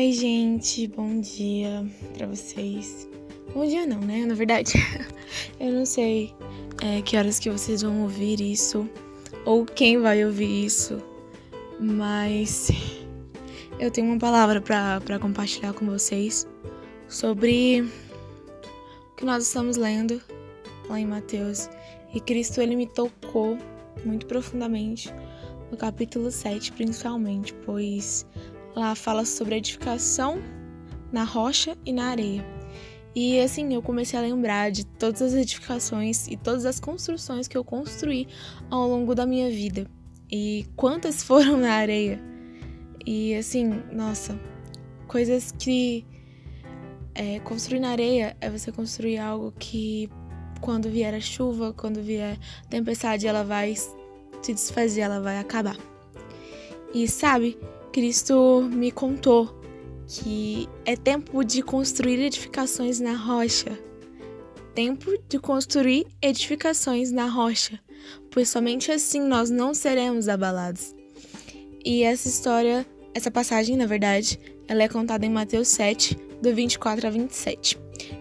Oi, gente, bom dia pra vocês. Bom dia não, né? Na verdade, eu não sei é, que horas que vocês vão ouvir isso ou quem vai ouvir isso, mas eu tenho uma palavra para compartilhar com vocês sobre o que nós estamos lendo lá em Mateus. E Cristo ele me tocou muito profundamente no capítulo 7, principalmente, pois Lá fala sobre edificação na rocha e na areia. E assim, eu comecei a lembrar de todas as edificações e todas as construções que eu construí ao longo da minha vida. E quantas foram na areia. E assim, nossa, coisas que. É, construir na areia é você construir algo que quando vier a chuva, quando vier a tempestade, ela vai se desfazer, ela vai acabar. E sabe, Cristo me contou que é tempo de construir edificações na rocha. Tempo de construir edificações na rocha, pois somente assim nós não seremos abalados. E essa história, essa passagem, na verdade, ela é contada em Mateus 7, do 24 a 27.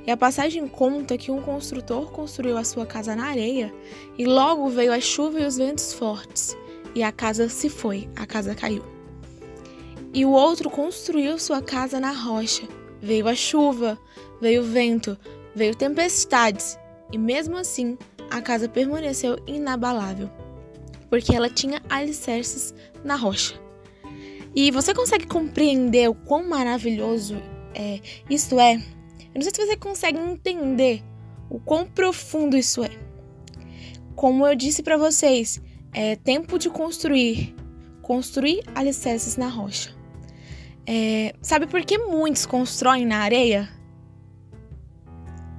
E a passagem conta que um construtor construiu a sua casa na areia e logo veio a chuva e os ventos fortes, e a casa se foi, a casa caiu. E o outro construiu sua casa na rocha. Veio a chuva, veio o vento, veio tempestades, e mesmo assim a casa permaneceu inabalável, porque ela tinha alicerces na rocha. E você consegue compreender o quão maravilhoso é, isso é? Eu não sei se você consegue entender o quão profundo isso é. Como eu disse para vocês, é tempo de construir, construir alicerces na rocha. É, sabe por que muitos constroem na areia?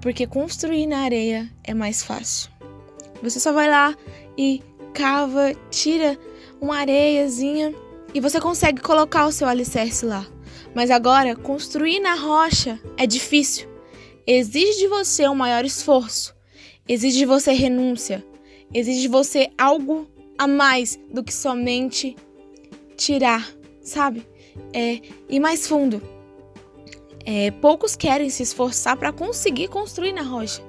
Porque construir na areia é mais fácil. Você só vai lá e cava, tira uma areiazinha e você consegue colocar o seu alicerce lá. Mas agora, construir na rocha é difícil. Exige de você um maior esforço. Exige de você renúncia. Exige de você algo a mais do que somente tirar, sabe? É, ir mais fundo. É, poucos querem se esforçar para conseguir construir na rocha.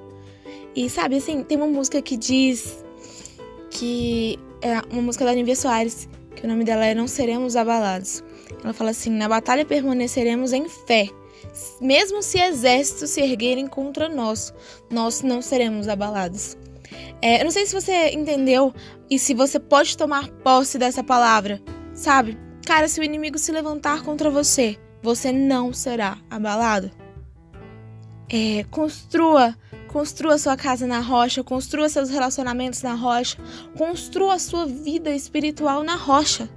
E sabe, assim, tem uma música que diz que é uma música da Nívia Soares, que o nome dela é Não Seremos Abalados. Ela fala assim: Na batalha permaneceremos em fé. Mesmo se exércitos se erguerem contra nós, nós não seremos abalados. É, eu não sei se você entendeu e se você pode tomar posse dessa palavra, sabe? Cara, se o inimigo se levantar contra você, você não será abalado. É, construa, construa sua casa na rocha, construa seus relacionamentos na rocha, construa sua vida espiritual na rocha.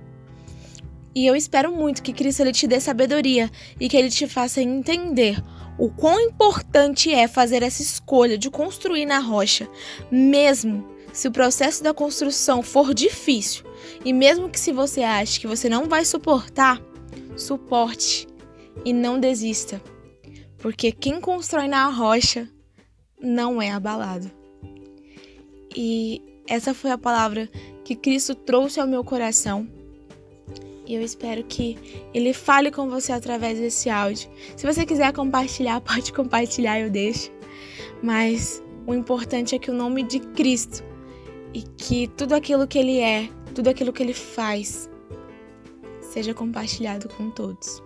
E eu espero muito que Cristo ele te dê sabedoria e que ele te faça entender o quão importante é fazer essa escolha de construir na rocha, mesmo se o processo da construção for difícil, e mesmo que se você ache que você não vai suportar, suporte e não desista. Porque quem constrói na rocha não é abalado. E essa foi a palavra que Cristo trouxe ao meu coração. E eu espero que ele fale com você através desse áudio. Se você quiser compartilhar, pode compartilhar, eu deixo. Mas o importante é que o nome de Cristo e que tudo aquilo que ele é, tudo aquilo que ele faz, seja compartilhado com todos.